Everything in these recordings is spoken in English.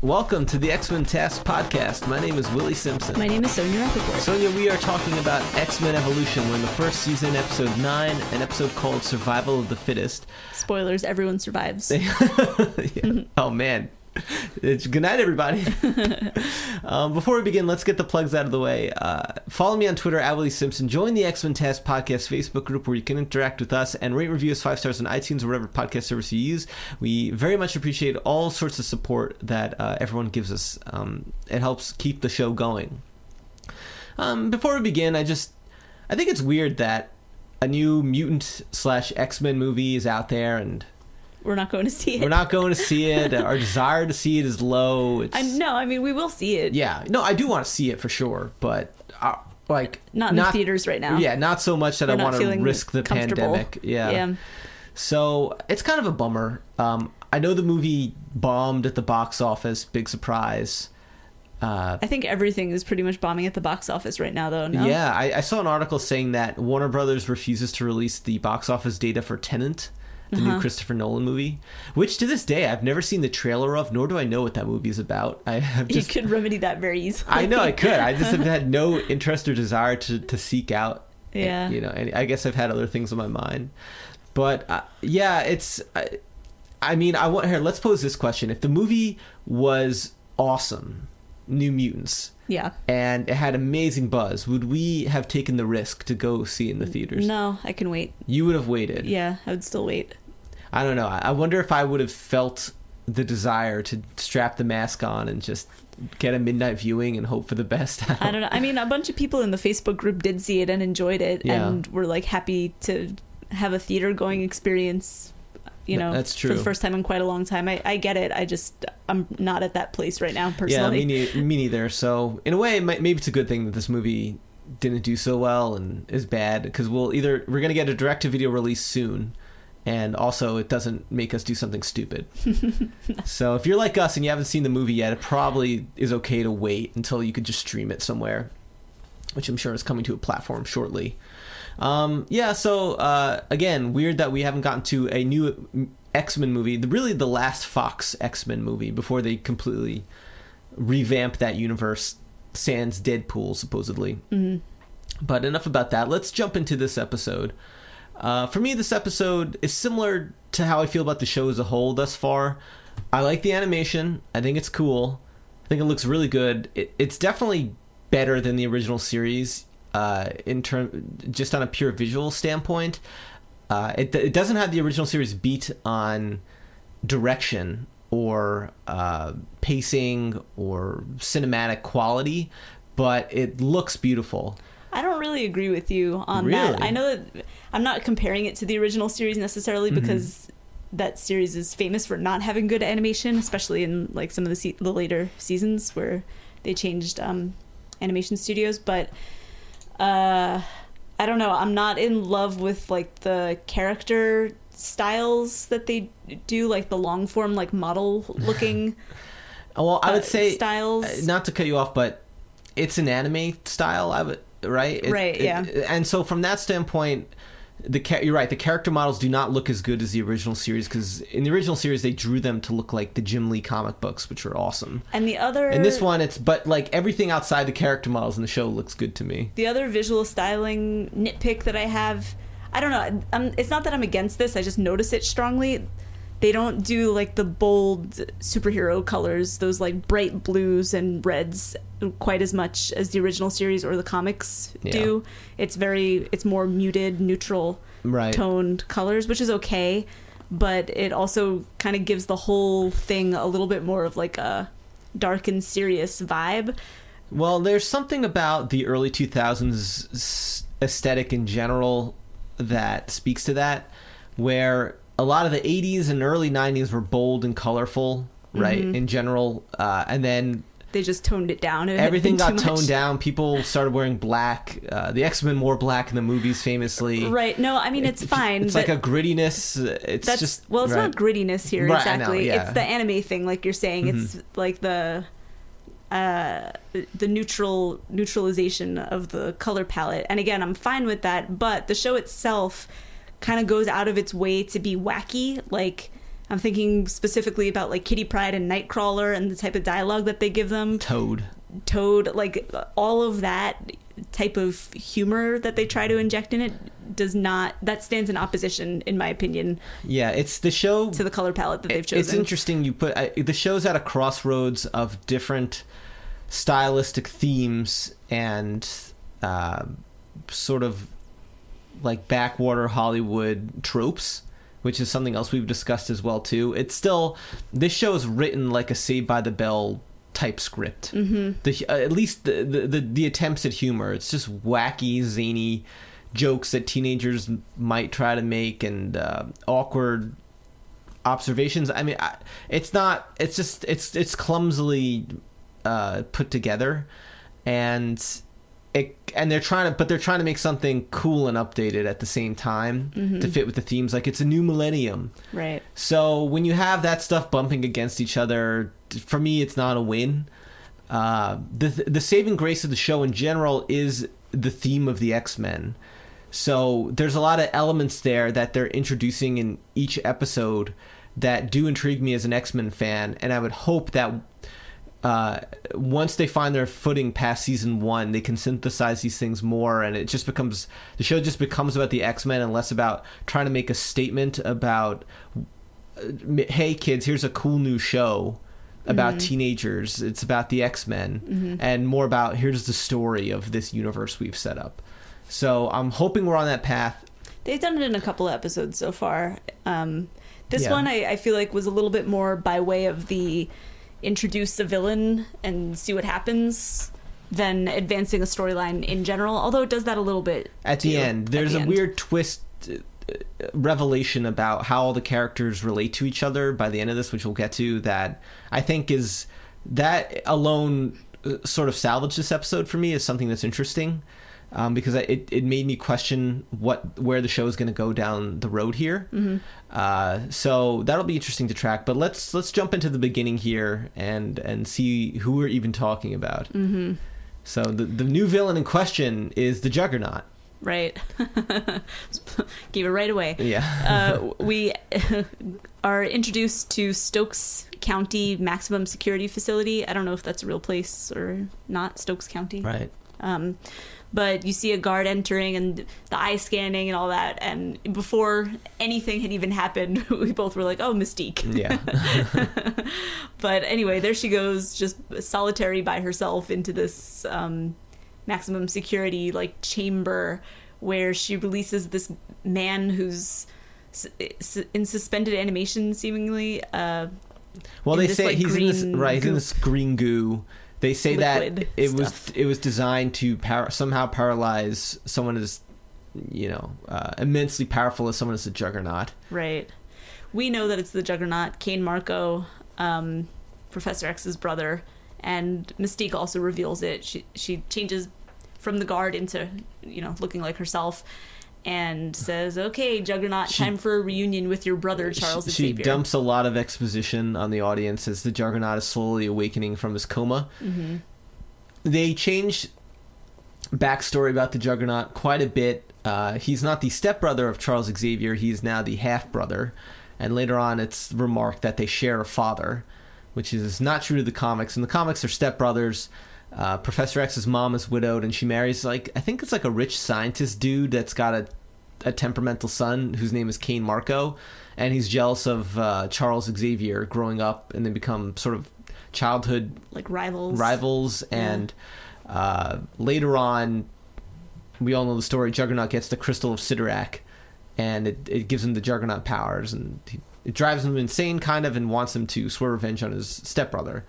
Welcome to the X Men TAS Podcast. My name is Willie Simpson. My name is Sonia Rappaport. Sonia, we are talking about X Men Evolution. We're in the first season, episode 9, an episode called Survival of the Fittest. Spoilers, everyone survives. Yeah. Mm-hmm. Oh, man. It's, good night, everybody. um, before we begin, let's get the plugs out of the way. Uh, follow me on Twitter, at Willie Simpson. Join the X Men TAS Podcast Facebook group where you can interact with us and rate review us five stars on iTunes or whatever podcast service you use. We very much appreciate all sorts of support that uh, everyone gives us. Um, it helps keep the show going. Um, before we begin, I just I think it's weird that a new mutant slash X Men movie is out there and We're not going to see it. we're not going to see it. Our desire to see it is low. It's I no, I mean we will see it. yeah, no, I do want to see it for sure, but uh, like Not in the theaters right now. Yeah, not so much that We're I want to risk the pandemic. Yeah. Yeah. So it's kind of a bummer. Um, I know the movie bombed at the box office. Big surprise. Uh, I think everything is pretty much bombing at the box office right now, though. No? Yeah, I, I saw an article saying that Warner Brothers refuses to release the box office data for Tenet, the Uh-huh. new Christopher Nolan movie, which to this day I've never seen the trailer of, nor do I know what that movie is about. I have just, you could remedy that very easily. I know I could. I just have had no interest or desire to, to seek out. Yeah. You know, and I guess I've had other things on my mind, but uh, yeah, it's. I, I mean, I want here. Let's pose this question: If the movie was awesome, New Mutants, Yeah. and it had amazing buzz, would we have taken the risk to go see in the theaters? No, I can wait. You would have waited. Yeah, I would still wait. I don't know. I I wonder if I would have felt the desire to strap the mask on and just get a midnight viewing and hope for the best. I don't know. I mean, a bunch of people in the Facebook group did see it and enjoyed it, Yeah. and were like happy to have a theater going experience. You know, that's for the first time in quite a long time. I, I get it. I just I'm not at that place right now personally. Yeah, me, ne- me neither. So in a way, might, maybe it's a good thing that this movie didn't do so well and is bad because we'll either we're gonna get a direct to video release soon, and also it doesn't make us do something stupid. so if you're like us and you haven't seen the movie yet, it probably is okay to wait until you could just stream it somewhere, which I'm sure is coming to a platform shortly. Um, yeah, so uh, again, weird that we haven't gotten to a new X Men movie, the, really the last Fox X Men movie before they completely revamp that universe sans Deadpool, supposedly. Mhm. But enough about that. Let's jump into this episode. Uh, for me, this episode is similar to how I feel about the show as a whole thus far. I like the animation. I think it's cool. I think it looks really good. It, it's definitely better than the original series uh, in term just on a pure visual standpoint. Uh, it, it doesn't have the original series beat on direction or uh, pacing or cinematic quality, but it looks beautiful. Don't really agree with you on Really? that. I know that I'm not comparing it to the original series necessarily Mhm. because that series is famous for not having good animation, especially in like some of the se- the later seasons where they changed um, animation studios. But uh, I don't know. I'm not in love with like the character styles that they do, like the long form, like model looking. Well, I would uh, say styles. uh, not to cut you off, but it's an anime style. I would right, It- Right, it- yeah. and so from that standpoint, the you're right. The character models do not look as good as the original series because in the original series they drew them to look like the Jim Lee comic books, which are awesome. and the other In this one, it's but like everything outside the character models in the show looks good to me. the other visual styling nitpick that I have, I don't know. I'm, it's not that I'm against this. I just notice it strongly. They don't do like the bold superhero colors, those like bright blues and reds, quite as much as the original series or the comics Yeah. do. It's very, it's more muted, neutral Right. toned colors, which is okay. But it also kind of gives the whole thing a little bit more of like a dark and serious vibe. Well, there's something about the early 2000s aesthetic in general that speaks to that, where a lot of the 80s and early 90s were bold and colorful, right? Mhm. In general, uh, and then They just toned it down. It everything got toned much. down. People started wearing black. Uh, the X Men wore black in the movies, famously. Right. No, I mean it's fine. It's like a grittiness. It's that's just well, it's right. not grittiness here Right, I know, exactly. yeah. Mm-hmm. It's the anime thing, like you're saying. It's like the uh the neutral neutralization of the color palette. And again, I'm fine with that, but the show itself kind of goes out of its way to be wacky. Like I'm thinking specifically about like Kitty Pryde and Nightcrawler and the type of dialogue that they give them. Toad. Toad, like all of that type of humor that they try to inject in it does not that stands in opposition in my opinion Yeah, it's the show to the color palette that they've chosen It's interesting. You put I, the show's at a crossroads of different stylistic themes and uh, sort of like backwater Hollywood tropes, which is something else we've discussed as well too. It's still this show is written like a Saved by the Bell type script. Mm-hmm. The uh, at least the, the the the attempts at humor. It's just wacky, zany jokes that teenagers might try to make and uh, awkward observations. I mean, I, it's not. It's just. It's it's clumsily uh, put together, and it and they're trying to, but they're trying to make something cool and updated at the same time to fit with the themes. Like it's a new millennium. right. So when you have that stuff bumping against each other, for me, it's not a win. Uh, the the saving grace of the show in general is the theme of the X Men. So there's a lot of elements there that they're introducing in each episode that do intrigue me as an X Men fan, and I would hope that uh, once they find their footing past season one, they can synthesize these things more, and it just becomes the show just becomes about the X Men and less about trying to make a statement about hey kids here's a cool new show about teenagers. It's about the x-men and more about here's the story of this universe we've set up. So i'm hoping we're on that path. They've done it in a couple of episodes so far. Um, this Yeah. one I, I feel like was a little bit more by way of the introduce a villain and see what happens than advancing a storyline in general. Although it does that a little bit at the too, end there's the a end. weird twist uh, revelation about how all the characters relate to each other by the end of this which we'll get to that i think is that alone uh, sort of salvaged this episode for me is something that's interesting um, because I- it, it made me question what where the show is going to go down the road here. Uh, so that'll be interesting to track. But let's let's jump into the beginning here and and see who we're even talking about. Mm-hmm. So the the new villain in question is the Juggernaut. right. Gave it right away. Yeah. uh, we are introduced to Stokes County Maximum Security Facility. I don't know if that's a real place or not, Stokes County. right. Um, but you see a guard entering and the eye scanning and all that. And before anything had even happened, we both were like, oh, Mystique. Yeah. But anyway, there she goes, just solitary by herself into this um, maximum security like chamber where she releases this man who's in suspended animation, seemingly. Uh, Well, they this, say like, he's in this right. He's in this green goo. They say that it was it was designed to par- somehow paralyze someone as you know uh, immensely powerful as someone as a juggernaut. right. We know that it's the Juggernaut, Cain Marko, um, Professor X's brother, and Mystique also reveals it. She she changes from the guard into you know looking like herself. And says, "Okay, Juggernaut, She- time for a reunion with your brother Charles she, she dumps a lot of exposition on the audience as the juggernaut is slowly awakening from his coma. Mm-hmm. They change backstory about the juggernaut quite a bit. Uh, he's not the stepbrother of Charles Xavier. He's now the half brother, and later on, it's remarked that they share a father, which is not true to the comics. In the comics, they're stepbrothers. Uh, Professor X's mom is widowed, and she marries like I think it's like a rich scientist dude that's got a a temperamental son whose name is Cain Marko, and he's jealous of uh, Charles Xavier growing up, and they become sort of childhood like rivals. rivals. And uh, later on, we all know the story. Juggernaut gets the crystal of Cyttorak, and it, it gives him the Juggernaut powers, and he, it drives him insane, kind of, and wants him to swear revenge on his stepbrother.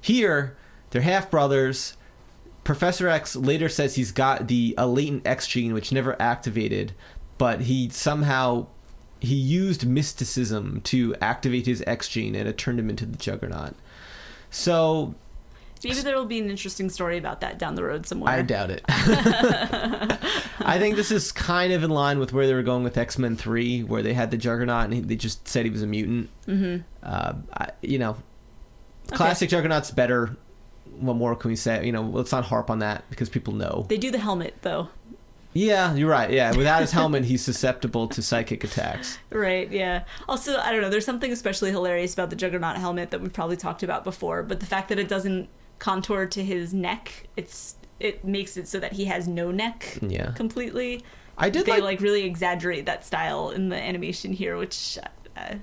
Here, they're half brothers. Professor X later says he's got the a latent X gene which never activated, but he somehow he used mysticism to activate his X gene and it turned him into the Juggernaut. So Maybe there will be an interesting story about that down the road somewhere. I doubt it. I think this is kind of in line with where they were going with X Men Three, where they had the Juggernaut and he, they just said he was a mutant. mm-hmm. Uh, I, you know, classic Juggernaut's better. What more can we say? You know, let's not harp on that because people know. They do the helmet though. Yeah, you're right. Yeah, without his helmet, he's susceptible to psychic attacks. Right, yeah. Also, I don't know, there's something especially hilarious about the Juggernaut helmet that we've probably talked about before, but the fact that it doesn't contour to his neck, it's it makes it so that he has no neck Yeah, completely. I did they like. like, really exaggerate that style in the animation here, which uh,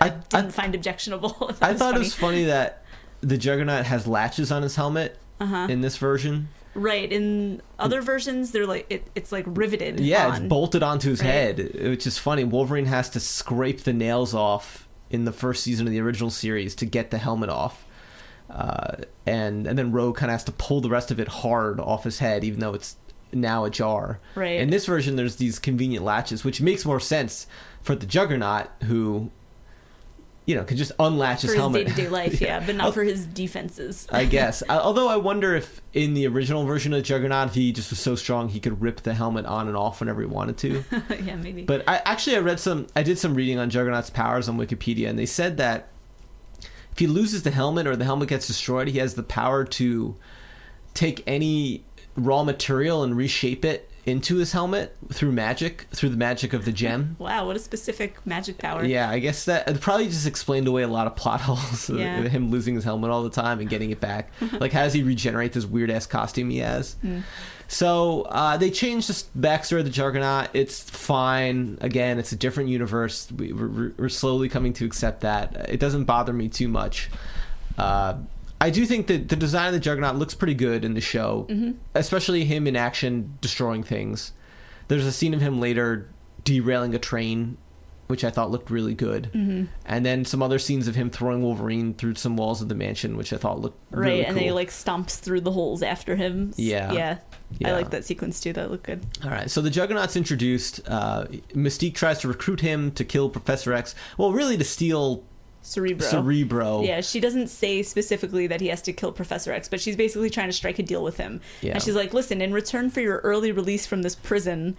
I, I- didn't I- find objectionable. I thought it was funny that the Juggernaut has latches on his helmet uh-huh. in this version. right. In other versions, they're like it, it's like riveted. Yeah, on. it's bolted onto his Right. head, which is funny. Wolverine has to scrape the nails off in the first season of the original series to get the helmet off. Uh, and and then Rogue kind of has to pull the rest of it hard off his head, even though it's now ajar. Right. In this version, there's these convenient latches, which makes more sense for the Juggernaut, who, you know, can just unlatch for his his helmet. day to day life, yeah, but Oh. not for his defenses. I guess. Although I wonder if in the original version of Juggernaut, he just was so strong he could rip the helmet on and off whenever he wanted to. yeah, maybe. But I actually I read some I did some reading on Juggernaut's powers on Wikipedia and they said that if he loses the helmet or the helmet gets destroyed, he has the power to take any raw material and reshape it into his helmet through magic, through the magic of the gem. wow, what a specific magic power. Yeah, I guess that probably just explained away a lot of plot holes. Yeah. Him losing his helmet all the time and getting it back. like, how does he regenerate this weird ass costume he has? Mm. So uh, they changed the backstory of the Juggernaut. It's fine. Again, it's a different universe. We, we're, we're slowly coming to accept that. It doesn't bother me too much. Uh, I do think that the design of the Juggernaut looks pretty good in the show, Mm-hmm. especially him in action destroying things. There's a scene of him later derailing a train, which I thought looked really good, Mm-hmm. and then some other scenes of him throwing Wolverine through some walls of the mansion, which I thought looked Right, really and then he like stomps through the holes after him. Yeah. yeah. Yeah. I like that sequence too. That looked good. All right, so the Juggernaut's introduced. Uh, Mystique tries to recruit him to kill Professor X. Well, really to steal Cerebro. Cerebro. Yeah, she doesn't say specifically that he has to kill Professor X, but she's basically trying to strike a deal with him. Yeah. And she's like, "Listen, in return for your early release from this prison,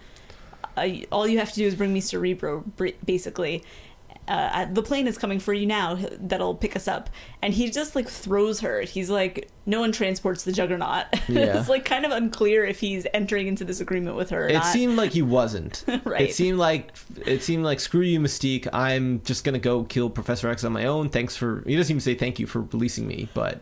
uh, all you have to do is bring me Cerebro, basically." Uh, the plane is coming for you now. That'll pick us up, and he just like throws her. He's like, no one transports the Juggernaut. Yeah. it's like kind of unclear if he's entering into this agreement with her. Or It not. seemed like he wasn't. Right. It seemed like it seemed like screw you, Mystique. I'm just gonna go kill Professor X on my own. Thanks for. He doesn't even say thank you for releasing me, but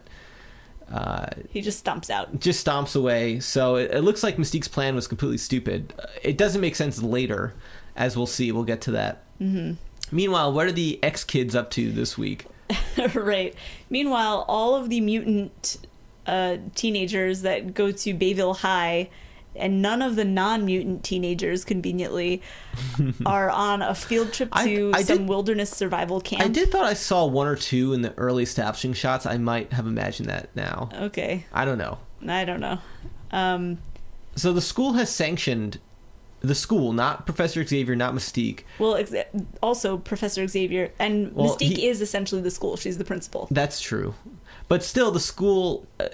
uh, he just stomps out. just stomps away. So it, it looks like Mystique's plan was completely stupid. It doesn't make sense later, as we'll see. We'll get to that. Mm-hmm. Meanwhile, what are the X kids up to this week? right. Meanwhile, all of the mutant uh, teenagers that go to Bayville High and none of the non-mutant teenagers, conveniently, are on a field trip I- to I some did- wilderness survival camp. I did thought I saw one or two in the early establishing shots. I might have imagined that now. Okay, I don't know. I don't know. Um, So the school has sanctioned the school, not Professor Xavier, not Mystique. well, ex- also Professor Xavier and Well, Mystique he- is essentially the school. She's the principal. That's true, but still, the school uh,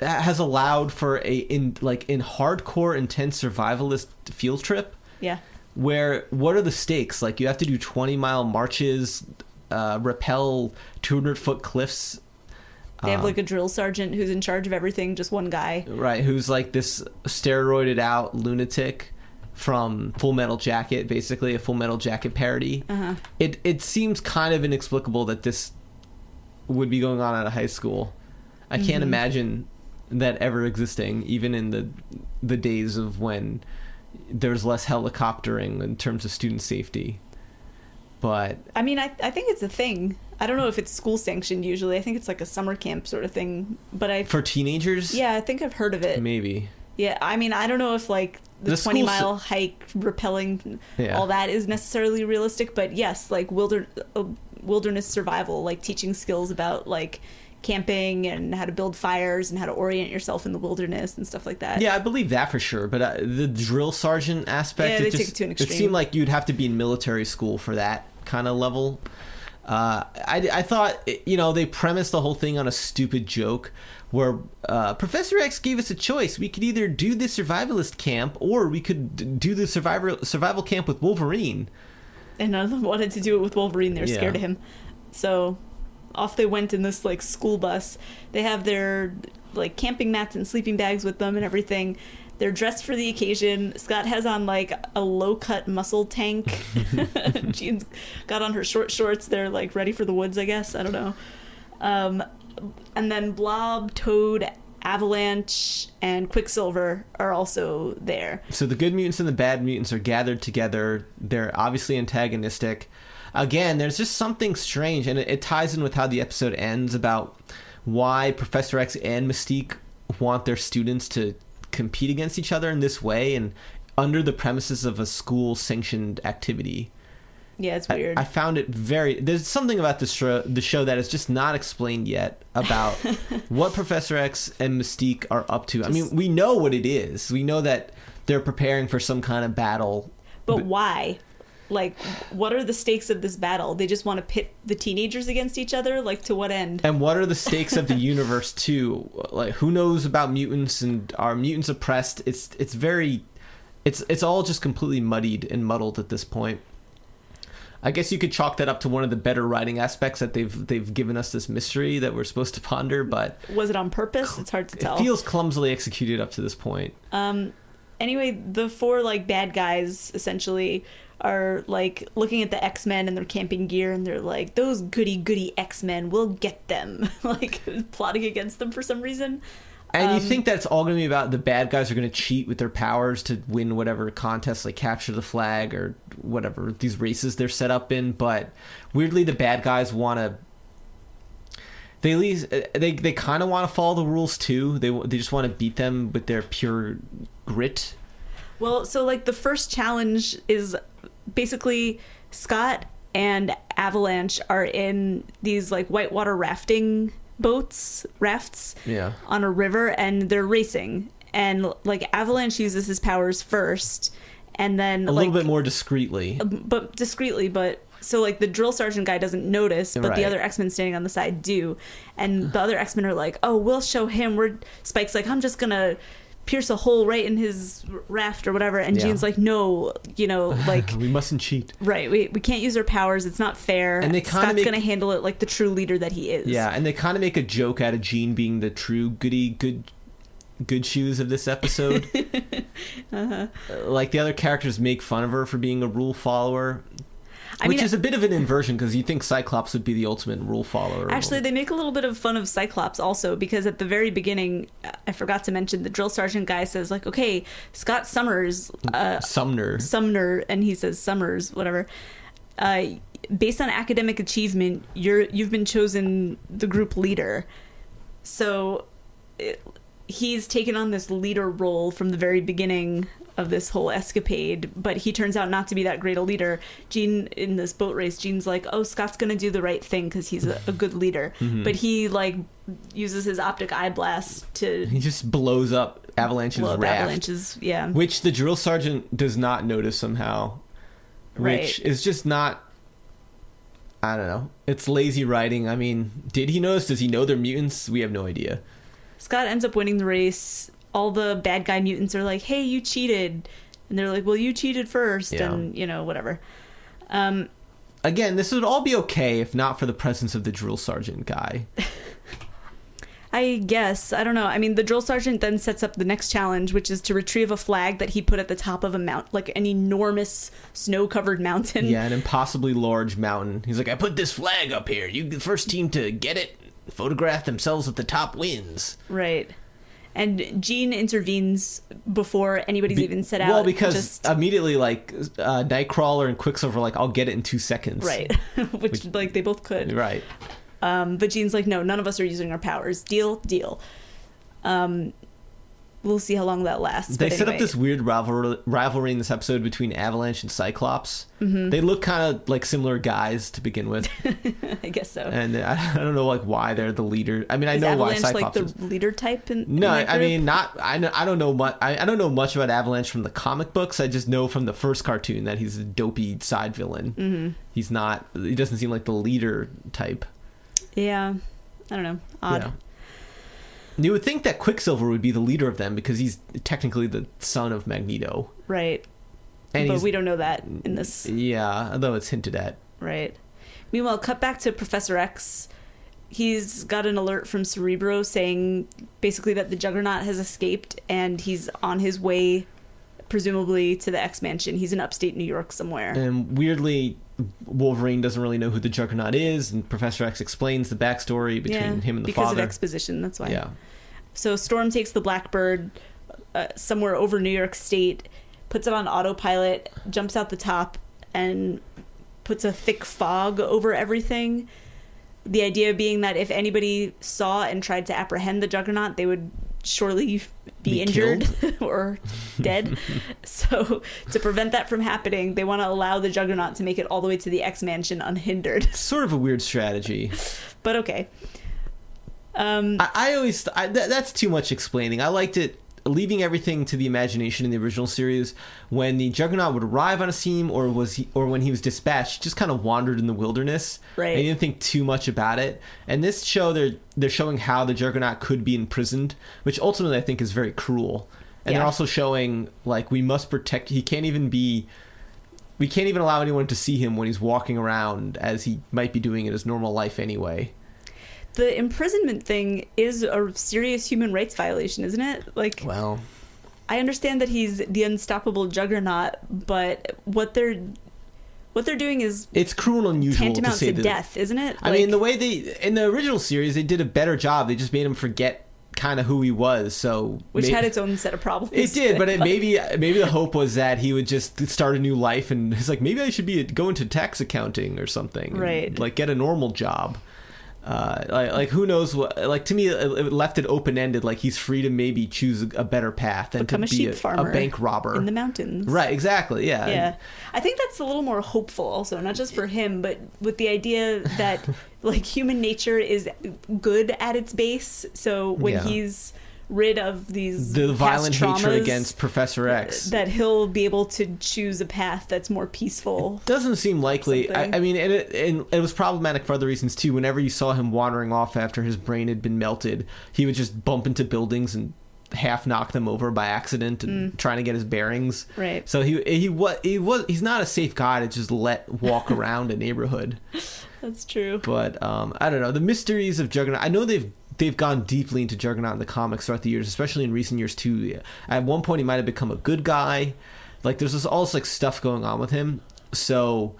has allowed for a in like in hardcore intense survivalist field trip Yeah. where what are the stakes? Like you have to do twenty mile marches, uh, rappel two hundred foot cliffs. They have um, like a drill sergeant who's in charge of everything, just one guy. right who's like this steroided out lunatic from full metal jacket basically a full metal jacket parody Uh-huh. it it seems kind of inexplicable that this would be going on at a high school i can't Mhm. imagine that ever existing even in the the days of when there's less helicoptering in terms of student safety but I mean, I, I think it's a thing. I don't know if it's school sanctioned usually. I think it's like a summer camp sort of thing. But I, for teenagers yeah, I think I've heard of it. maybe Yeah, I mean, I don't know if like the, The 20 school mile hike, rappelling, Yeah. all that is necessarily realistic. But yes, like wilder, uh, wilderness survival, like teaching skills about like camping and how to build fires and how to orient yourself in the wilderness and stuff like that. Yeah, I believe that for sure. But uh, the drill sergeant aspect, Yeah, it they just take it to an extreme. it seemed like you'd have to be in military school for that kind of level. Uh, I, I thought, you know, they premised the whole thing on a stupid joke where uh, Professor X gave us a choice. We could either do the survivalist camp or we could d- do the survival survival camp with Wolverine. and none of them wanted to do it with Wolverine. They're Yeah. scared of him. So off they went in this like school bus. They have their like camping mats and sleeping bags with them and everything. They're dressed for the occasion. Scott has on like a low cut muscle tank. Jean's got on her short shorts. They're like ready for the woods, I guess. I don't know. Um, and then Blob, Toad, Avalanche, and Quicksilver are also there. So the good mutants and the bad mutants are gathered together. They're obviously antagonistic. Again, there's just something strange, and it, it ties in with how the episode ends about why Professor X and Mystique want their students to compete against each other in this way and under the premises of a school sanctioned activity. Yeah, it's weird. I, found it very. There's something about this show, the show that is just not explained yet about what Professor X and Mystique are up to. I mean, we know what it is. We know that they're preparing for some kind of battle. but but- why? Like, what are the stakes of this battle? They just want to pit the teenagers against each other? Like, to what end? And what are the stakes of the universe too? Like, who knows about mutants and are mutants oppressed? It's it's very, it's it's all just completely muddied and muddled at this point. I guess you could chalk that up to one of the better writing aspects that they've they've given us this mystery that we're supposed to ponder, but Was it on purpose? It's hard to tell. It feels clumsily executed up to this point. Um, anyway, the four like bad guys essentially are like looking at the X Men and their camping gear, and they're like, "Those goody goody X Men, we'll get them!" like plotting against them for some reason. And you Um, think that's all going to be about the bad guys are going to cheat with their powers to win whatever contest, like capture the flag or whatever these races they're set up in. But weirdly, the bad guys want to. They at least they they kind of want to follow the rules too. They they just want to beat them with their pure grit. Well, so like the first challenge is basically Scott and Avalanche are in these like whitewater rafting boats, rafts Yeah. on a river and they're racing. And like Avalanche uses his powers first and then A like little bit more discreetly. Uh, but discreetly, but so like the drill sergeant guy doesn't notice, but Right. the other X Men standing on the side do, and the other X Men are like, "Oh, we'll show him." We're Spike's like, "I'm just gonna pierce a hole right in his raft or whatever," and Yeah. Jean's like, "No, you know, like." we mustn't cheat. Right, we, we can't use our powers. It's not fair. And they kinda gonna handle it like the true leader that he is. Yeah, and they kind of make a joke out of Jean being the true goody good good shoes of this episode. Uh-huh. Uh, Like the other characters make fun of her for being a rule follower, I which mean, is a bit of an inversion because you think Cyclops would be the ultimate rule follower. Actually, they make a little bit of fun of Cyclops also because at the very beginning, I forgot to mention the drill sergeant guy says like, "Okay, Scott Summers, uh, Sumner. Sumner," and he says Summers, whatever. Uh, based on academic achievement, you're you've been chosen the group leader. So it, he's taken on this leader role from the very beginning of this whole escapade, but he turns out not to be that great a leader. Jean in this boat race, Jean's like, "Oh, Scott's gonna do the right thing because he's a, a good leader," Mm-hmm. but he like uses his optic eye blast to He just blows up Avalanche's blow up raft, avalanches. Yeah, which the drill sergeant does not notice somehow, which Right. is just not. I don't know. It's lazy writing. I mean, did he notice? Does he know they're mutants? We have no idea. Scott ends up winning the race. All the bad guy mutants are like, "Hey, you cheated," and they're like, "Well, you cheated first, Yeah. and you know whatever." Um, Again, this would all be okay if not for the presence of the drill sergeant guy. I guess I don't know. I mean, the drill sergeant then sets up the next challenge, which is to retrieve a flag that he put at the top of a mount, like an enormous snow-covered mountain. Yeah, an impossibly large mountain. He's like, I put this flag up here. You, the first team to get it, photograph themselves at the top wins. Right. And Jean intervenes before anybody's Be- even set out. Well, because just, immediately, like, uh, Nightcrawler and Quicksilver, are like, I'll get it in two seconds. right, which like they both could. Right. Um, but Jean's like, no, none of us are using our powers. Deal, deal. Um, we'll see how long that lasts. They set up this weird rivalry, rivalry in this episode between Avalanche and Cyclops. Mm-hmm. They look kind of like similar guys to begin with, I guess so. and I, I don't know like why they're the leader. I mean, I is know Avalanche why like Cyclops the is. leader type? In, in No, that I mean not. I know, I don't know much. I, I don't know much about Avalanche from the comic books. I just know from the first cartoon that he's a dopey side villain. Mm-hmm. He's not. He doesn't seem like the leader type. yeah, I don't know. Odd. Yeah. You would think that Quicksilver would be the leader of them because he's technically the son of Magneto. Right. And but we don't know that in this. Yeah, although it's hinted at. Right. Meanwhile, cut back to Professor X. he's got an alert from Cerebro saying basically that the Juggernaut has escaped and he's on his way, presumably to the X Mansion. He's in upstate New York somewhere. And weirdly, Wolverine doesn't really know who the Juggernaut is, and Professor X explains the backstory between yeah, him and the because father. of exposition. That's why. yeah, So Storm takes the Blackbird uh, somewhere over New York State, puts it on autopilot, jumps out the top, and puts a thick fog over everything. The idea being that if anybody saw and tried to apprehend the Juggernaut, they would surely be, Be injured or dead. so to prevent that from happening, they want to allow the Juggernaut to make it all the way to the X Mansion unhindered. sort of a weird strategy. but okay. Um, I, I always I, th- that's too much explaining. I liked it leaving everything to the imagination in the original series. When the Juggernaut would arrive on a scene, or was he, or when he was dispatched, just kind of wandered in the wilderness. Right. And you didn't think too much about it. And this show, they're they're showing how the Juggernaut could be imprisoned, which ultimately I think is very cruel. And Yeah. they're also showing like we must protect. He can't even be. We can't even allow anyone to see him when he's walking around as he might be doing in his normal life anyway. The imprisonment thing is a serious human rights violation, isn't it? Like, Well, I understand that he's the unstoppable juggernaut, but what they're what they're doing is it's cruel and unusual to say to death, isn't it? I Like, mean, the way they in the original series, they did a better job. They just made him forget kind of who he was. So which may- had its own set of problems. it did, but it maybe maybe the hope was that he would just start a new life, and he's like, maybe I should be going to tax accounting or something, Right. Like get a normal job. Uh, like, like who knows what? Like to me, it left it open ended. Like he's free to maybe choose a, a better path than Become to a be sheep a, farmer a bank robber. in the mountains. right? Exactly. Yeah. Yeah. I think that's a little more hopeful also, not just for him, but with the idea that like human nature is good at its base. So when Yeah. he's rid of these The violent hatred against Professor X. that he'll be able to choose a path that's more peaceful. doesn't seem likely. I, I mean, and it, and it was problematic for other reasons too. Whenever you saw him wandering off after his brain had been melted, he would just bump into buildings and half knock them over by accident and trying to get his bearings. Right. So he he was he was he's not a safe guy to just let walk around a neighborhood. That's true. But um, I don't know the mysteries of Juggernaut. I know they've they've gone deeply into Juggernaut in the comics throughout the years, especially in recent years too. At one point, he might have become a good guy. Like there's this all this like stuff going on with him. So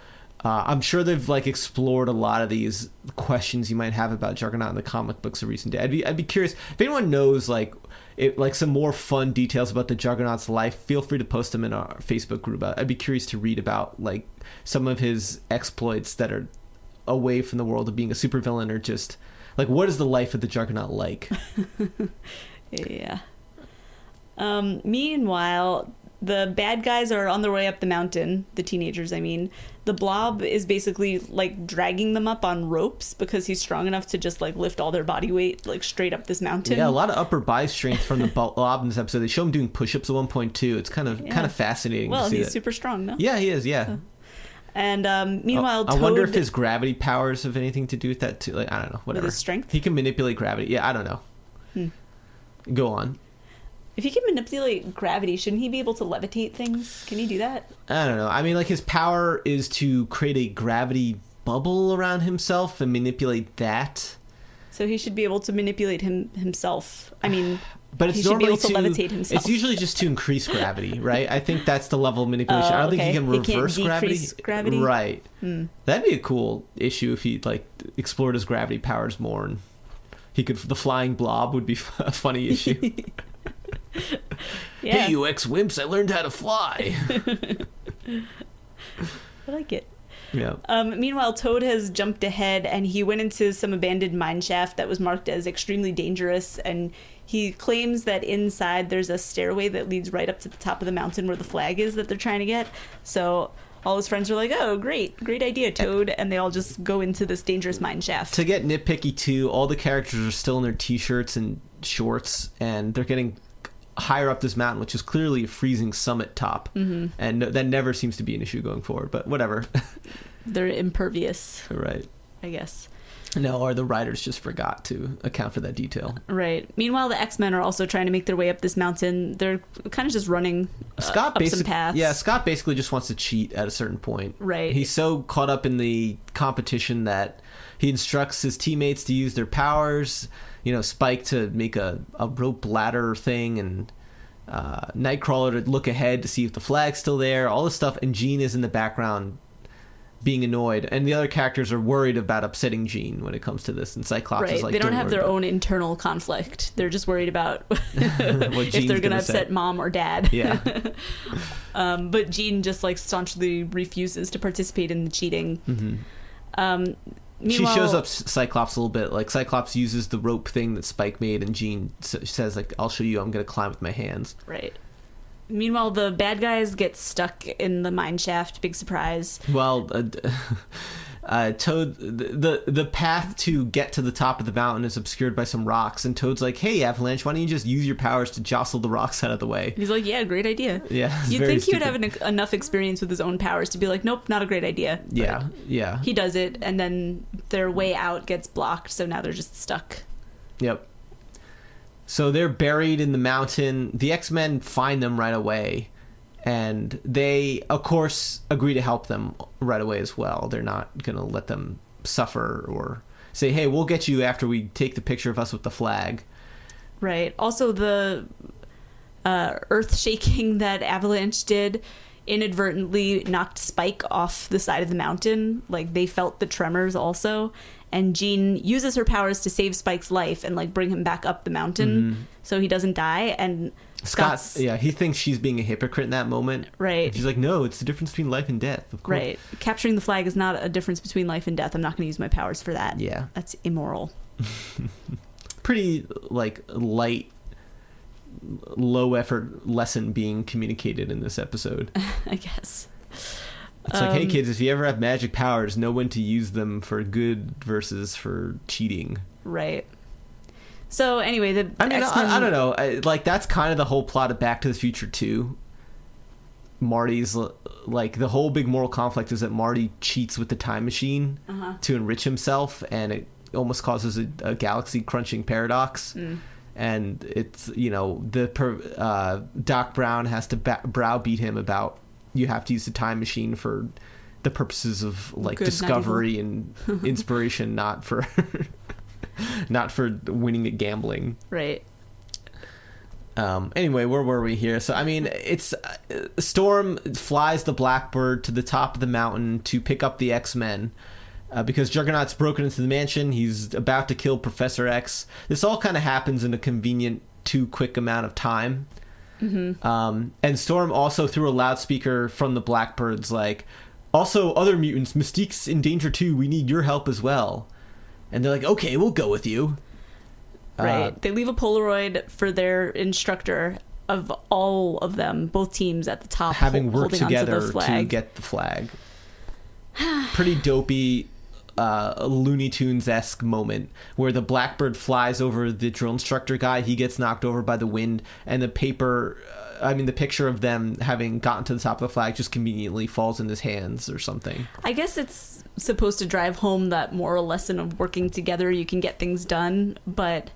uh, I'm sure they've like explored a lot of these questions you might have about Juggernaut in the comic books of recent day. I'd be I'd be curious if anyone knows like. It, like some more fun details about the Juggernaut's life, feel free to post them in our Facebook group. I'd be curious to read about like some of his exploits that are away from the world of being a supervillain or just like what is the life of the Juggernaut like? Yeah. Um, meanwhile, the bad guys are on their way up the mountain, the teenagers, I mean. The blob is basically like dragging them up on ropes because he's strong enough to just like lift all their body weight like straight up this mountain. yeah, a lot of upper body strength from the Blob in this episode. They show him doing push-ups at one point too. It's kind of Yeah. kind of fascinating well, to see he's that. super strong, no? yeah, he is. Yeah. And um, meanwhile, I Toad, wonder if his gravity powers have anything to do with that too. Like I don't know. Whatever. his strength? He can manipulate gravity. Yeah, I don't know. Hmm. Go on. if he can manipulate gravity, shouldn't he be able to levitate things? Can he do that? I don't know. I mean, like his power is to create a gravity bubble around himself and manipulate that. So he should be able to manipulate him himself. I mean, But it's He normally able to levitate himself. It's usually just to increase gravity, right? I think that's the level of manipulation. Oh, I don't think okay. he can He can't reverse gravity. gravity? Right. hmm. That'd be a cool issue if he like explored his gravity powers more and he could the flying blob would be a funny issue. yeah, Hey, you ex wimps! I learned how to fly. I like it. Yeah. Um, meanwhile, Toad has jumped ahead and he went into some abandoned mine shaft that was marked as extremely dangerous. And he claims that inside there's a stairway that leads right up to the top of the mountain where the flag is that they're trying to get. So all his friends are like, "Oh, great, great idea, Toad!" And they all just go into this dangerous mine shaft. To get nitpicky too, all the characters are still in their t-shirts and shorts, and they're getting higher up this mountain, which is clearly a freezing summit top, mm-hmm. and no- that never seems to be an issue going forward. But whatever, They're impervious, right? I guess. No, or the writers just forgot to account for that detail. Right. Meanwhile, the X Men are also trying to make their way up this mountain. They're kind of just running uh, Scott up some basically, paths. yeah, Scott basically just wants to cheat at a certain point. Right. He's so caught up in the competition that he instructs his teammates to use their powers. You know, Spike to make a, a rope ladder thing, and uh, Nightcrawler to look ahead to see if the flag's still there. All this stuff, and Jean is in the background being annoyed, and the other characters are worried about upsetting Jean when it comes to this. And Cyclops Right. is like, they don't "Don't have their own internal conflict. They're just worried about if they're going to upset say. mom or dad. Yeah. Um, but Jean just like staunchly refuses to participate in the cheating. Mhm. Um, She shows up Cyclops a little bit. Like Cyclops uses the rope thing that Spike made, and Jean says, "Like I'll show you. I'm going to climb with my hands." Right. Meanwhile, the bad guys get stuck in the mine shaft. Big surprise. Well, uh, uh, Toad, the, the path to get to the top of the mountain is obscured by some rocks, and Toad's like, "Hey, Avalanche, why don't you just use your powers to jostle the rocks out of the way?" He's like, "Yeah, great idea." Yeah, You'd think he would have an, enough experience with his own powers to be like, "Nope, not a great idea." But Yeah, yeah, He does it, and then their way out gets blocked, so now they're just stuck. yep. So they're buried in the mountain. The X Men find them right away, and they, of course, agree to help them right away as well. They're not going to let them suffer or say, "Hey, we'll get you after we take the picture of us with the flag." Right. Also, the uh, earth shaking that Avalanche did inadvertently knocked Spike off the side of the mountain. Like they felt the tremors also. And Jean uses her powers to save Spike's life and like bring him back up the mountain so he doesn't die. And Scott, Scott's yeah, he thinks she's being a hypocrite in that moment. right. And she's like, no, it's the difference between life and death. Of course. Right. Capturing the flag is not a difference between life and death. I'm not going to use my powers for that. Yeah. That's immoral. Pretty like light, low effort lesson being communicated in this episode. I guess. It's like, hey Um, kids, if you ever have magic powers, know when to use them for good versus for cheating. Right. So anyway, the I mean, I, I don't know. I, like that's kind of the whole plot of Back to the Future too. Marty's like the whole big moral conflict is that Marty cheats with the time machine Uh-huh. to enrich himself, and it almost causes a, a galaxy crunching paradox. Mm. And it's you know the per, uh, Doc Brown has to ba- browbeat him about you have to use the time machine for the purposes of like Good, discovery and inspiration, not for not for winning at gambling. Right. Um, anyway, where were we here? So, I mean, it's uh, Storm flies the Blackbird to the top of the mountain to pick up the X Men uh, because Juggernaut's broken into the mansion. He's about to kill Professor X. This all kind of happens in a convenient, too quick amount of time. Um, and Storm also threw a loudspeaker from the Blackbirds, like, also other mutants, Mystique's in danger too. We need your help as well. And they're like, okay, we'll go with you. Right. Uh, they leave a Polaroid for their instructor of all of them, both teams at the top, having hol- worked together the to flag. get the flag. Pretty dopey, uh, Looney Tunes esque moment where the Blackbird flies over the drill instructor guy. He gets knocked over by the wind, and the paper. I mean, the picture of them having gotten to the top of the flag just conveniently falls in his hands or something. I guess it's supposed to drive home that moral lesson of working together you can get things done, but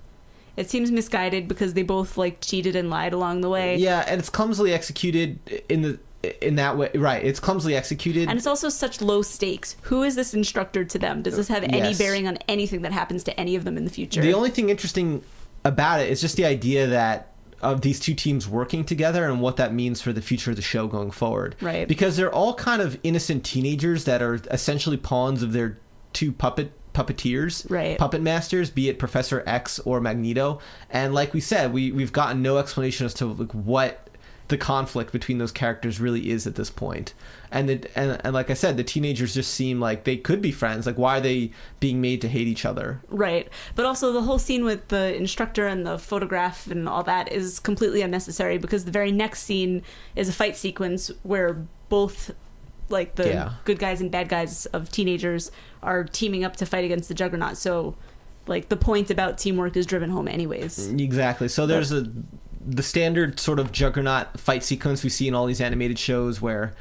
it seems misguided because they both like cheated and lied along the way. Yeah, and it's clumsily executed in the in that way. Right, it's clumsily executed. And it's also such low stakes. Who is this instructor to them? Does this have any Yes. bearing on anything that happens to any of them in the future? The only thing interesting about it is just the idea that of these two teams working together and what that means for the future of the show going forward. Right. Because they're all kind of innocent teenagers that are essentially pawns of their two puppet puppeteers, Right. puppet masters, be it Professor X or Magneto. And like we said, we we've gotten no explanation as to like what the conflict between those characters really is at this point. And the, and, and like I said, the teenagers just seem like they could be friends. Like why are they being made to hate each other? Right. But also the whole scene with the instructor and the photograph and all that is completely unnecessary because the very next scene is a fight sequence where both like the Yeah. good guys and bad guys of teenagers are teaming up to fight against the juggernaut. So like the point about teamwork is driven home anyways. Exactly. So there's a the standard sort of juggernaut fight sequence we see in all these animated shows where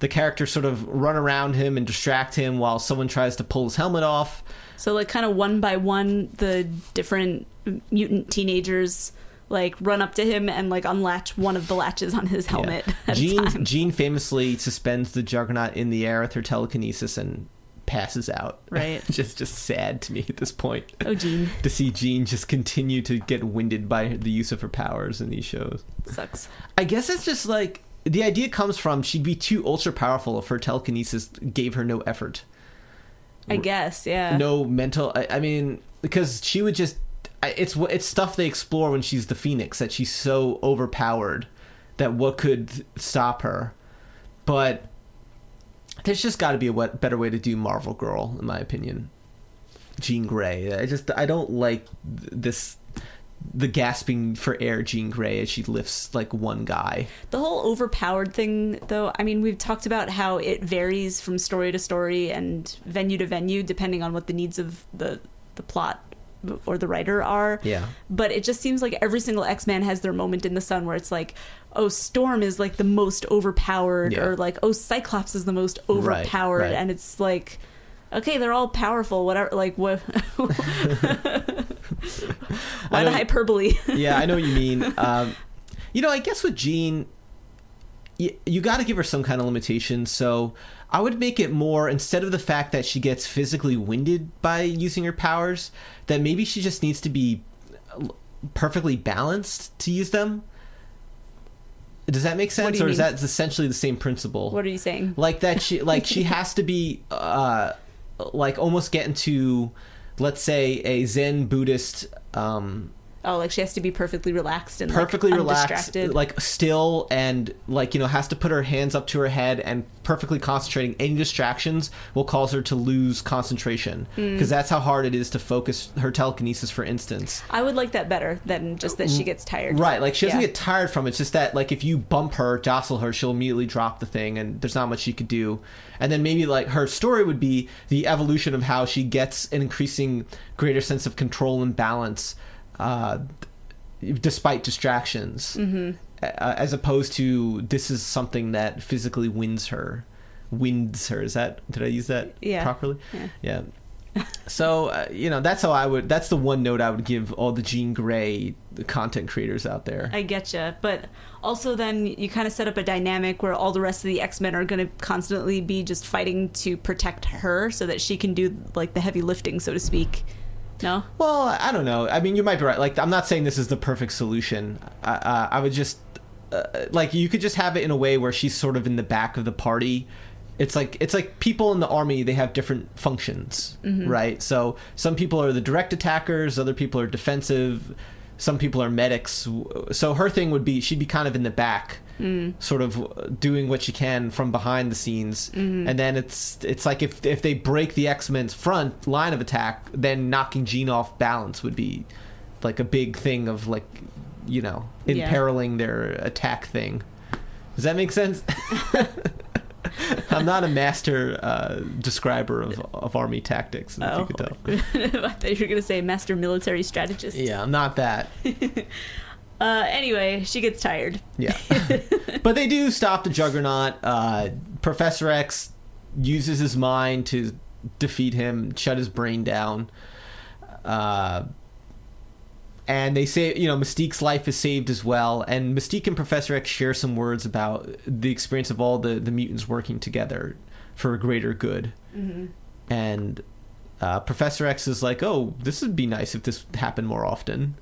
the characters sort of run around him and distract him while someone tries to pull his helmet off. So like kind of one by one, the different mutant teenagers like run up to him and like unlatch one of the latches on his helmet. Yeah. Jean. Jean famously suspends the Juggernaut in the air with her telekinesis and passes out. Right. just just sad to me at this point. Oh, Jean to see Jean just continue to get winded by the use of her powers in these shows. sucks. I guess it's just like the idea comes from she'd be too ultra powerful if her telekinesis gave her no effort, I guess, yeah. no mental. I, I mean, because she would just. It's it's stuff they explore when she's the Phoenix that she's so overpowered that what could stop her, but there's just got to be a better way to do Marvel Girl, in my opinion. Jean Grey. I just I don't like this the gasping for air Jean Grey as she lifts like one guy. The whole overpowered thing, though, I mean, we've talked about how it varies from story to story and venue to venue, depending on what the needs of the the plot or the writer are. Yeah. But it just seems like every single X Man has their moment in the sun where it's like, oh, Storm is like the most overpowered, Yeah. or like, oh, Cyclops is the most overpowered, right. and it's like. Okay, they're all powerful. Whatever, like what? Why I the hyperbole? yeah, I know what you mean. Um, you know, I guess with Jean, you, you got to give her some kind of limitation. So I would make it more instead of the fact that she gets physically winded by using her powers, that maybe she just needs to be perfectly balanced to use them. Does that make sense, or is that essentially the same principle? what are you saying? like that she like she has to be uh like almost get into let's say a zen buddhist um Oh, like she has to be perfectly relaxed and like, perfectly relaxed like still and like you know has to put her hands up to her head and perfectly concentrating any distractions will cause her to lose concentration mm. because that's how hard it is to focus her telekinesis for instance I would like that better than just that she gets tired. Right, like she doesn't Yeah. get tired from it. It's just that like if you bump her, jostle her, she'll immediately drop the thing, and there's not much she could do. And then maybe like her story would be the evolution of how she gets an increasing greater sense of control and balance, uh, despite distractions, mm-hmm. as opposed to this is something that physically wins her, wins her. Is that did I use that Yeah. properly? Yeah. Yeah. So uh, you know that's how I would. That's the one note I would give all the Jean Grey content creators out there. I getcha, but also then you kind of set up a dynamic where all the rest of the X Men are going to constantly be just fighting to protect her, so that she can do like the heavy lifting, so to speak. No, well, I don't know. I mean, you might be right. Like, I'm not saying this is the perfect solution. I, uh, I would just uh, like you could just have it in a way where she's sort of in the back of the party. It's like it's like people in the army. They have different functions, right? So some people are the direct attackers. Other people are defensive. Some people are medics. So her thing would be she'd be kind of in the back, sort of doing what she can from behind the scenes. And then it's it's like if if they break the X Men's front line of attack, then knocking Jean off balance would be like a big thing of like you know Yeah. imperiling their attack thing. Does that make sense? I'm not a master uh, describer of, of army tactics, as Oh. you could tell. I thought you were going to say master military strategist. Yeah, I'm not that. Uh, anyway, she gets tired. Yeah. but they do stop the Juggernaut. Uh, Professor X uses his mind to defeat him, shut his brain down. Uh, and they say, you know, Mystique's life is saved as well. And Mystique and Professor X share some words about the experience of all the, the mutants working together for a greater good. And uh, Professor X is like, oh, this would be nice if this happened more often.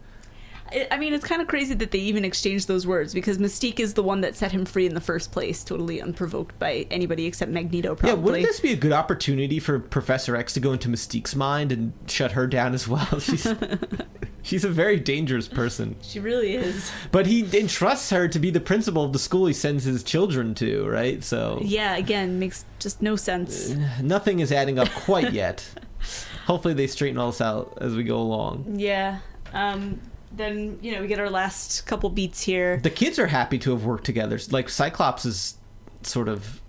I mean, it's kind of crazy that they even exchanged those words because Mystique is the one that set him free in the first place, totally unprovoked by anybody except Magneto, Yeah, wouldn't this be a good opportunity for Professor X to go into Mystique's mind and shut her down as well? She's she's a very dangerous person, She really is. but he entrusts her to be the principal of the school he sends his children to, right? So Yeah, again, makes just no sense. nothing is adding up quite yet. Hopefully, they straighten all this out as we go along. Yeah. Um, then, you know, we get our last couple beats here. The kids are happy to have worked together. Like Cyclops is sort of,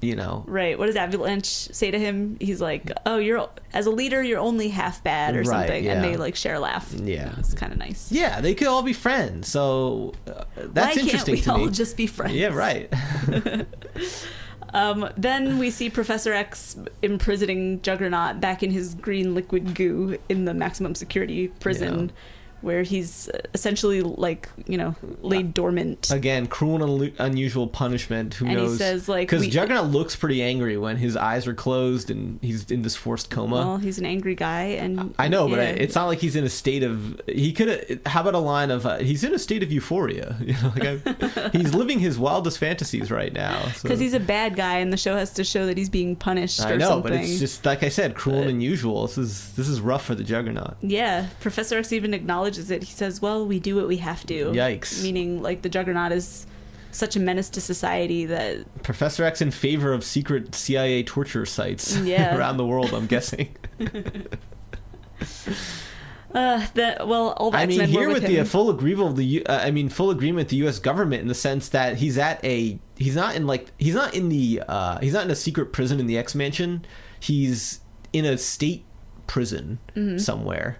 you know, Right. What does Avalanche say to him? He's like, "Oh, you're as a leader, you're only half bad, or Right, something." And they like share a laugh. Yeah. it's kind of nice. yeah, they could all be friends. So uh, that's Why interesting can't we to all me. just be friends? Yeah, right. Um, then we see Professor X imprisoning Juggernaut back in his green liquid goo in the maximum security prison, Yeah. Where he's essentially like you know laid dormant. Again, cruel and unu- unusual punishment. Who And he says, like, because we- Juggernaut looks pretty angry when his eyes are closed and he's in this forced coma. well, he's an angry guy, and I know, but yeah. I, it's not like he's in a state of. He could. How about a line of? Uh, he's in a state of euphoria. You know, like I, he's living his wildest fantasies right now. so- because he's a bad guy, and the show has to show that he's being punished. I know, something. but it's just like I said, cruel and unusual. This is this is rough for the Juggernaut. Yeah, Professor X even acknowledges it. He says, "Well, we do what we have to." Yikes. Meaning, like the Juggernaut is such a menace to society that Professor X in favor of secret CIA torture sites Yeah. around the world. I'm guessing. uh that well all the I mean, here with with the full agreement of the, uh, I mean, full agreement with the U.S. government in the sense that he's at a, he's not in like, he's not in the, uh, he's not in a secret prison in the X Mansion. He's in a state prison Mm-hmm. somewhere.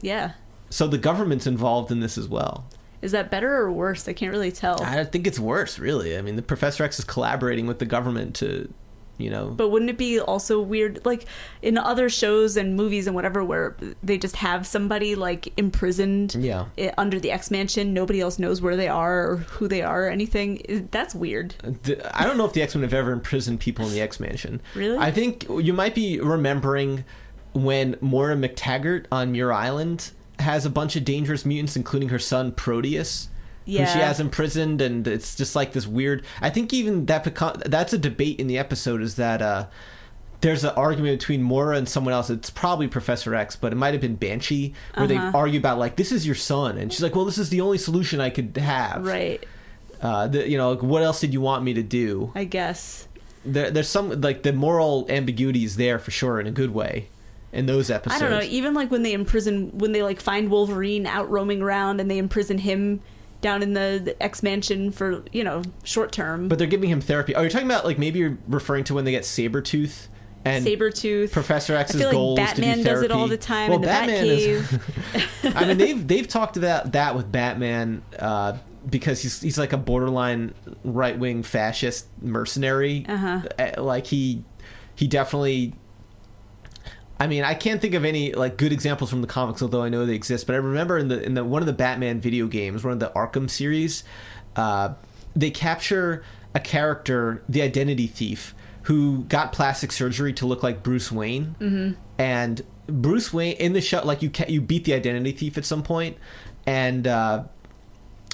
yeah. So the government's involved in this as well. Is that better or worse? I can't really tell. I think it's worse, really. I mean, the Professor X is collaborating with the government to, you know, But wouldn't it be also weird, like in other shows and movies and whatever, where they just have somebody like imprisoned yeah. under the X Mansion? Nobody else knows where they are or who they are or anything. That's weird. Uh, I don't know if the X Men have ever imprisoned people in the X Mansion. Really? I think you might be remembering when Moira McTaggart on Muir Island has a bunch of dangerous mutants, including her son Proteus. Who she has imprisoned, and it's just like this weird. I think even that that's a debate in the episode is that uh, there's an argument between Mora and someone else. It's probably Professor X, but it might have been Banshee, where Uh-huh. they argue about like this is your son, and she's like, well, this is the only solution I could have. Right. Uh, the, you know, like, what else did you want me to do? I guess. there, there's some like the moral ambiguity is there for sure in a good way in those episodes. I don't know. Even like when they imprison, when they like find Wolverine out roaming around and they imprison him down in the, the X Mansion for you know short term. But they're giving him therapy. Are you're talking about like maybe you're referring to when they get Sabretooth and Sabretooth. Professor I X's feel like goal is to do Batman does it all the time well, in the Batman is. I mean, they've they've talked about that with Batman uh, because he's he's like a borderline right wing fascist mercenary. Uh-huh. Uh, Like he he definitely. I mean, I can't think of any like good examples from the comics, although I know they exist. But I remember in the in the one of the Batman video games, one of the Arkham series, uh, they capture a character, the Identity Thief, who got plastic surgery to look like Bruce Wayne, mm-hmm. and Bruce Wayne in the show, like you ca- you beat the Identity Thief at some point, and uh,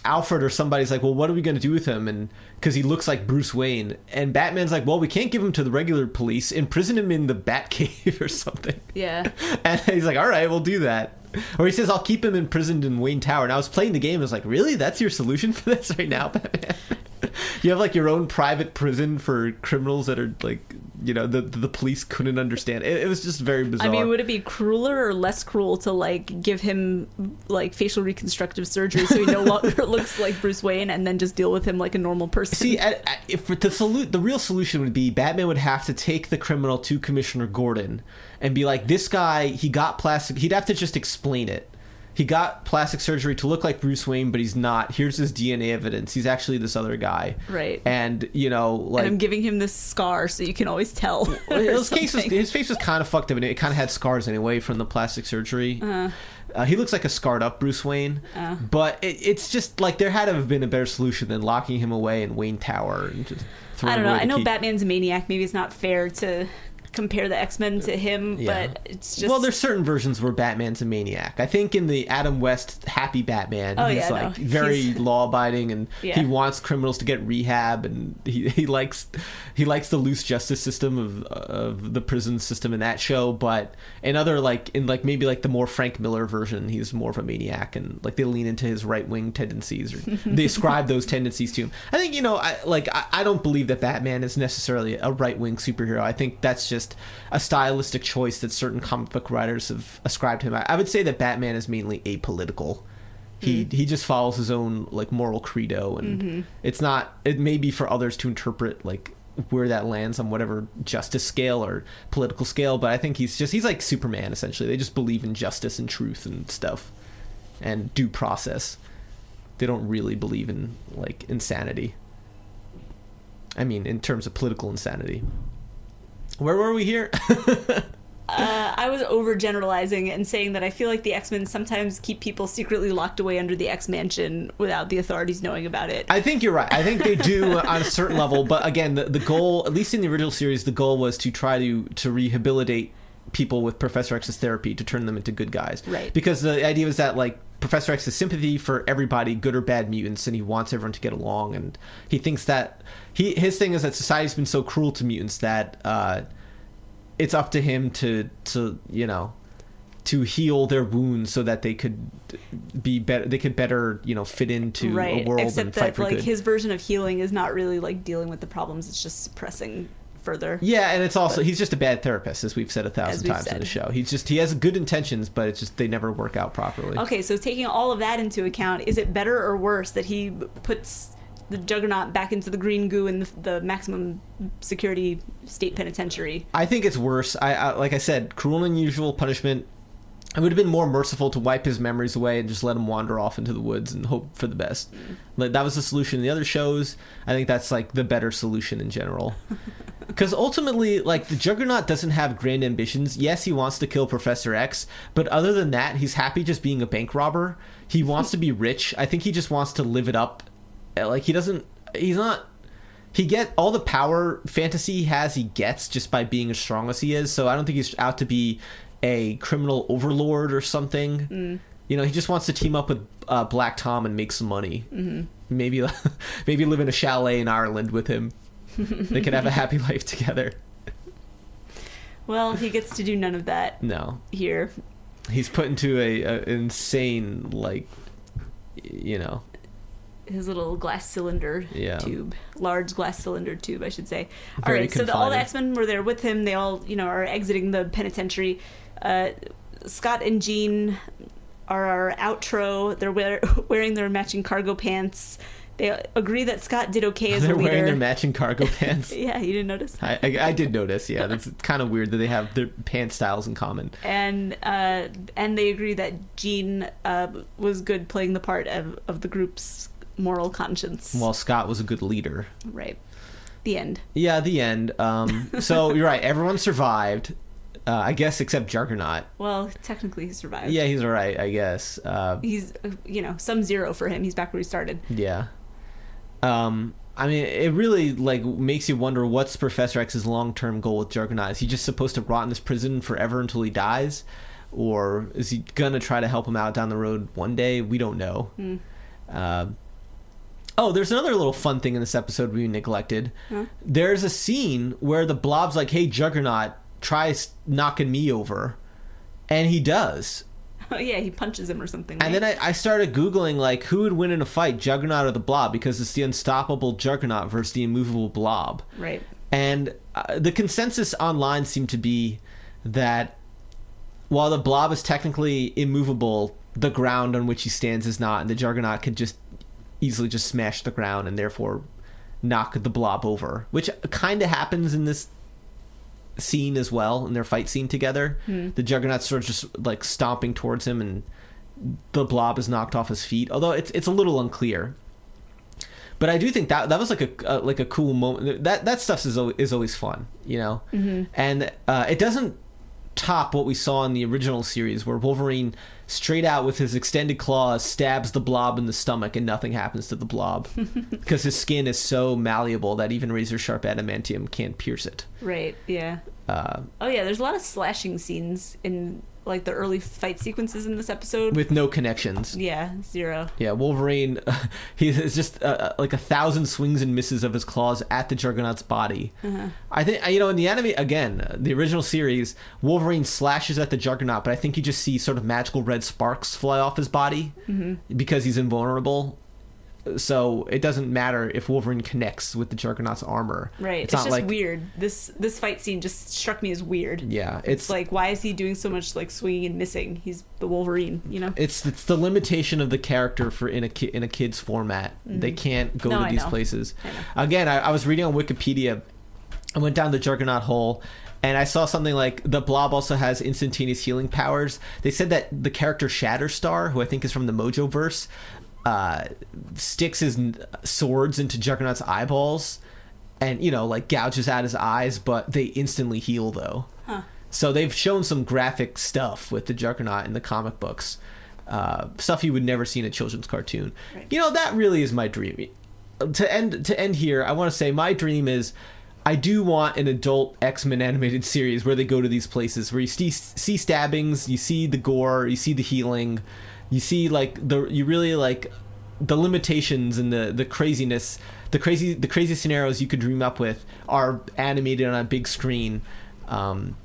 Alfred or somebody's like, well, what are we going to do with him? And because he looks like Bruce Wayne, and Batman's like, well, we can't give him to the regular police, imprison him in the Batcave or something. yeah. And he's like, all right, we'll do that. Or he says, I'll keep him imprisoned in Wayne Tower. And I was playing the game, I was like, really? That's your solution for this right now, Batman? you have like your own private prison for criminals that are like, you know, the the police couldn't understand. It, it was just very bizarre. I mean, would it be crueler or less cruel to like give him like facial reconstructive surgery so he no longer looks like Bruce Wayne and then just deal with him like a normal person? See, if the salute, the real solution would be Batman would have to take the criminal to Commissioner Gordon and be like, "This guy, he got plastic." He'd have to just explain it. He got plastic surgery to look like Bruce Wayne, but he's not. Here's his DNA evidence. He's actually this other guy. Right. And you know, like and I'm giving him this scar so you can always tell. His was, his face was kind of fucked up, and it kind of had scars anyway from the plastic surgery. Uh-huh. Uh, he looks like a scarred up Bruce Wayne, Uh. but it, it's just like there had to have been a better solution than locking him away in Wayne Tower and just. I don't know. I know key. Batman's a maniac. Maybe it's not fair to compare the X Men to him, Yeah. but it's just well, there's certain versions where Batman's a maniac. I think in the Adam West Happy Batman, Oh, he's yeah, no. like very He's- law-abiding, and Yeah. he wants criminals to get rehab, and he, he likes he likes the loose justice system of of the prison system in that show. But in other like in like maybe like the more Frank Miller version, he's more of a maniac, and like they lean into his right-wing tendencies, or they ascribe those tendencies to him. I think you know, I like I, I don't believe that Batman is necessarily a right-wing superhero. I think that's just a stylistic choice that certain comic book writers have ascribed to him. I, I would say that Batman is mainly apolitical. He hmm. he just follows his own like moral credo, and mm-hmm. it's not. It may be for others to interpret like where that lands on whatever justice scale or political scale, but I think he's just he's like Superman essentially. They just believe in justice and truth and stuff, and due process. They don't really believe in like insanity. I mean, in terms of political insanity. Where were we here? Uh, I was overgeneralizing and saying that I feel like the X Men sometimes keep people secretly locked away under the X Mansion without the authorities knowing about it. I think you're right. I think they do on a certain level, but again, the, the goal, at least in the original series, the goal was to try to to rehabilitate people with Professor X's therapy to turn them into good guys. Right. Because the idea was that like Professor X has sympathy for everybody, good or bad mutants, and he wants everyone to get along. And he thinks that he his thing is that society's been so cruel to mutants that uh, it's up to him to to you know to heal their wounds so that they could be better they could better you know fit into right. a world Except and fight that for like good. his version of healing is not really like dealing with the problems; it's just suppressing further. Yeah, and it's also he's just a bad therapist, as we've said a thousand times in the show. He's just he has good intentions, but it's just they never work out properly. Okay, so taking all of that into account, is it better or worse that he puts the Juggernaut back into the green goo in the, the maximum security state penitentiary? I think it's worse. I, I like I said, cruel and unusual punishment. It would have been more merciful to wipe his memories away and just let him wander off into the woods and hope for the best. Like that was the solution in the other shows. I think that's like the better solution in general. Because ultimately, like the Juggernaut doesn't have grand ambitions. Yes, he wants to kill Professor X, but other than that, he's happy just being a bank robber. He wants to be rich. I think he just wants to live it up. Uh, Like he doesn't. He's not. He get all the power fantasy he has. He gets just by being as strong as he is. So I don't think he's out to be a criminal overlord or something. You know, he just wants to team up with uh, Black Tom and make some money. Mm-hmm. Maybe, maybe live in a chalet in Ireland with him. they could have a happy life together. Well, he gets to do none of that No, here. he's put into a, a insane like, you know, His little glass cylinder Yeah. tube, large glass cylinder tube, I should say. all Very right, so the, all the. X Men were there with him. They all, you know, are exiting the penitentiary. Uh, Scott and Jean are our outro. They're wear- wearing their matching cargo pants. They agree that Scott did okay as they're a leader. wearing their matching cargo pants. yeah, you didn't notice. I, I, I did notice. Yeah, that's kind of weird that they have their pant styles in common. and uh, and they agree that Jean uh, was good playing the part of, of the group's moral conscience. While Scott was a good leader. right. The end. Yeah, the end. Um, so you're right. Everyone survived. Uh, I guess except Juggernaut. Well, technically he survived. Yeah, he's all right. I guess. Uh, He's, you know, some zero for him. He's back where he started. yeah. Um, I mean, it really like makes you wonder what's Professor X's long term goal with Juggernaut. Is he just supposed to rot in this prison forever until he dies, or is he gonna try to help him out down the road one day? We don't know. Uh, oh, there's another little fun thing in this episode we neglected. Huh? There's a scene where the Blob's like, "Hey, Juggernaut, try s- knocking me over," and he does. Oh, yeah, he punches him or something. And then I, I started googling like who would win in a fight, Juggernaut or the Blob, because it's the unstoppable Juggernaut versus the immovable Blob. right. And uh, the consensus online seemed to be that while the Blob is technically immovable, the ground on which he stands is not, and the Juggernaut could just easily just smash the ground and therefore knock the Blob over, which kind of happens in this scene as well in their fight scene together. The Juggernaut's sort of just like stomping towards him, and the Blob is knocked off his feet. Although it's it's a little unclear. But I do think that that was like a uh, like a cool moment. That that stuff is always, is always fun, you know. And uh, it doesn't top what we saw in the original series, where Wolverine straight out with his extended claws stabs the Blob in the stomach, and nothing happens to the Blob because his skin is so malleable that even razor sharp adamantium can't pierce it. Right. Yeah. Uh, Oh yeah, there's a lot of slashing scenes in like the early fight sequences in this episode. with no connections. yeah, zero. Yeah, Wolverine, he is just uh, like a thousand swings and misses of his claws at the Juggernaut's body. I think you know in the anime again, uh, the original series, Wolverine slashes at the Juggernaut, but I think you just see sort of magical red sparks fly off his body because he's invulnerable. So it doesn't matter if Wolverine connects with the Juggernaut's armor. Right. It's, It's, just like weird. This this fight scene just struck me as weird. yeah, It's it's like why is he doing so much like swinging and missing? He's the Wolverine, you know. it's it's the limitation of the character for in a ki- in a kid's format. They can't go Mm-hmm. No, to I these know. places. I. Again, I, I was reading on Wikipedia. I went down the Juggernaut hole, and I saw something like the Blob also has instantaneous healing powers. They said that the character Shatterstar, who I think is from the Mojo verse, uh, sticks his swords into Juggernaut's eyeballs. and you know like gouges out his eyes, but they instantly heal though. Huh. So they've shown some graphic stuff with the Juggernaut in the comic books, uh, stuff you would never see in a children's cartoon. Right. You know that really is my dream. To end to end here, I want to say my dream is. I do want an adult X Men animated series where they go to these places where you see see stabbings, you see the gore, you see the healing, you see like the you really like the limitations and the the craziness, the crazy the crazy scenarios you could dream up with are animated on a big screen. Um,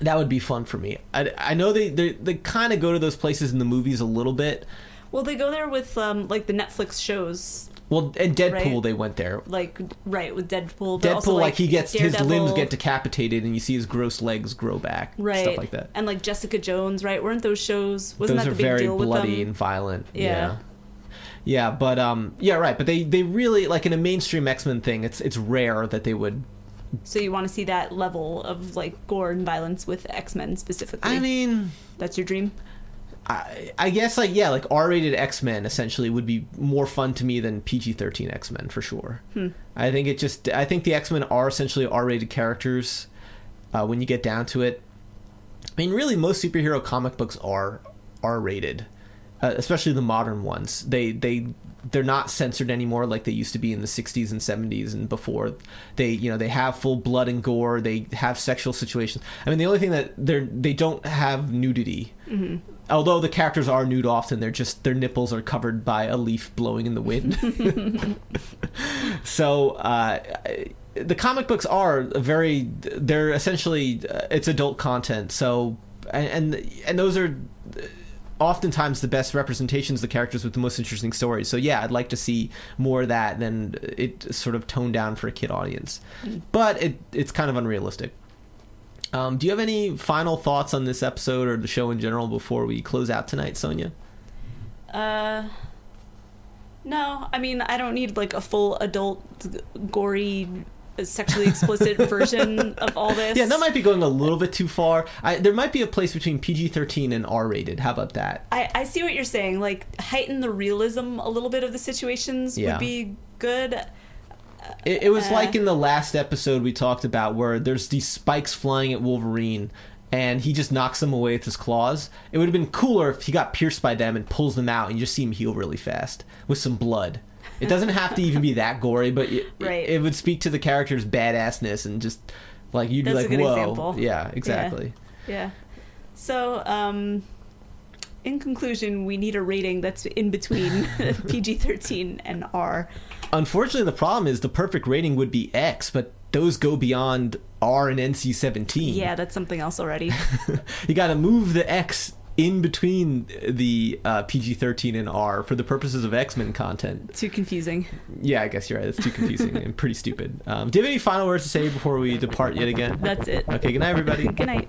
that would be fun for me. I, I know they they, they kind of go to those places in the movies a little bit. Well, they go there with um, like the Netflix shows, Well, and Deadpool Right. they went there. like right with Deadpool. But Deadpool, also, like, he gets his limbs get decapitated, and you see his gross legs grow back, right stuff like that. and like Jessica Jones, right? Weren't those shows? Wasn't Those that are the big very deal bloody with them? and violent. Yeah. Yeah. yeah. but um, yeah, right. But they they really like in a mainstream X Men thing. It's it's rare that they would. So you want to see that level of like gore and violence with X Men specifically? I mean, that's your dream. I, I guess like yeah, like R-rated X-Men essentially would be more fun to me than PG-13 X-Men for sure. Hmm. I think it just I think the X-Men are essentially R-rated characters uh, when you get down to it. I mean, really, most superhero comic books are R-rated, uh, especially the modern ones. They they they're not censored anymore like they used to be in the 60s and 70s and before. They you know they have full blood and gore. They have sexual situations. I mean, the only thing that they're they don't have nudity although the characters are nude often they're just their nipples are covered by a leaf blowing in the wind. So uh, the comic books are very they're essentially uh, it's adult content. So and and, and those are oftentimes the best representations of the characters with the most interesting stories. So yeah i'd like to see more of that than it sort of toned down for a kid audience. But it it's kind of unrealistic um, do you have any final thoughts on this episode or the show in general before we close out tonight, Sonia? Uh, no, I mean I don't need like a full adult, gory, sexually explicit version of all this. Yeah, that might be going a little bit too far. I, there might be a place between PG 13 and R rated. How about that? I, I see what you're saying. Like heighten the realism a little bit of the situations Yeah. would be good. It, it was Uh. like in the last episode we talked about where there's these spikes flying at Wolverine and he just knocks them away with his claws. It would have been cooler if he got pierced by them and pulls them out and you just see him heal really fast with some blood. It doesn't have to even be that gory, but it, Right. it, would speak to the character's badassness and just like you'd be That's a like, whoa. example. Yeah, exactly. Yeah. So, um, in conclusion, we need a rating that's in between PG 13 and R. Unfortunately, the problem is the perfect rating would be X, but those go beyond R and NC 17. Yeah, that's something else already. you got to move the X in between the uh, PG 13 and R for the purposes of X Men content. Too confusing. Yeah, I guess you're right. It's too confusing and pretty stupid. Um, do you have any final words to say before we depart yet again? That's it. Okay, good night, everybody. Good night.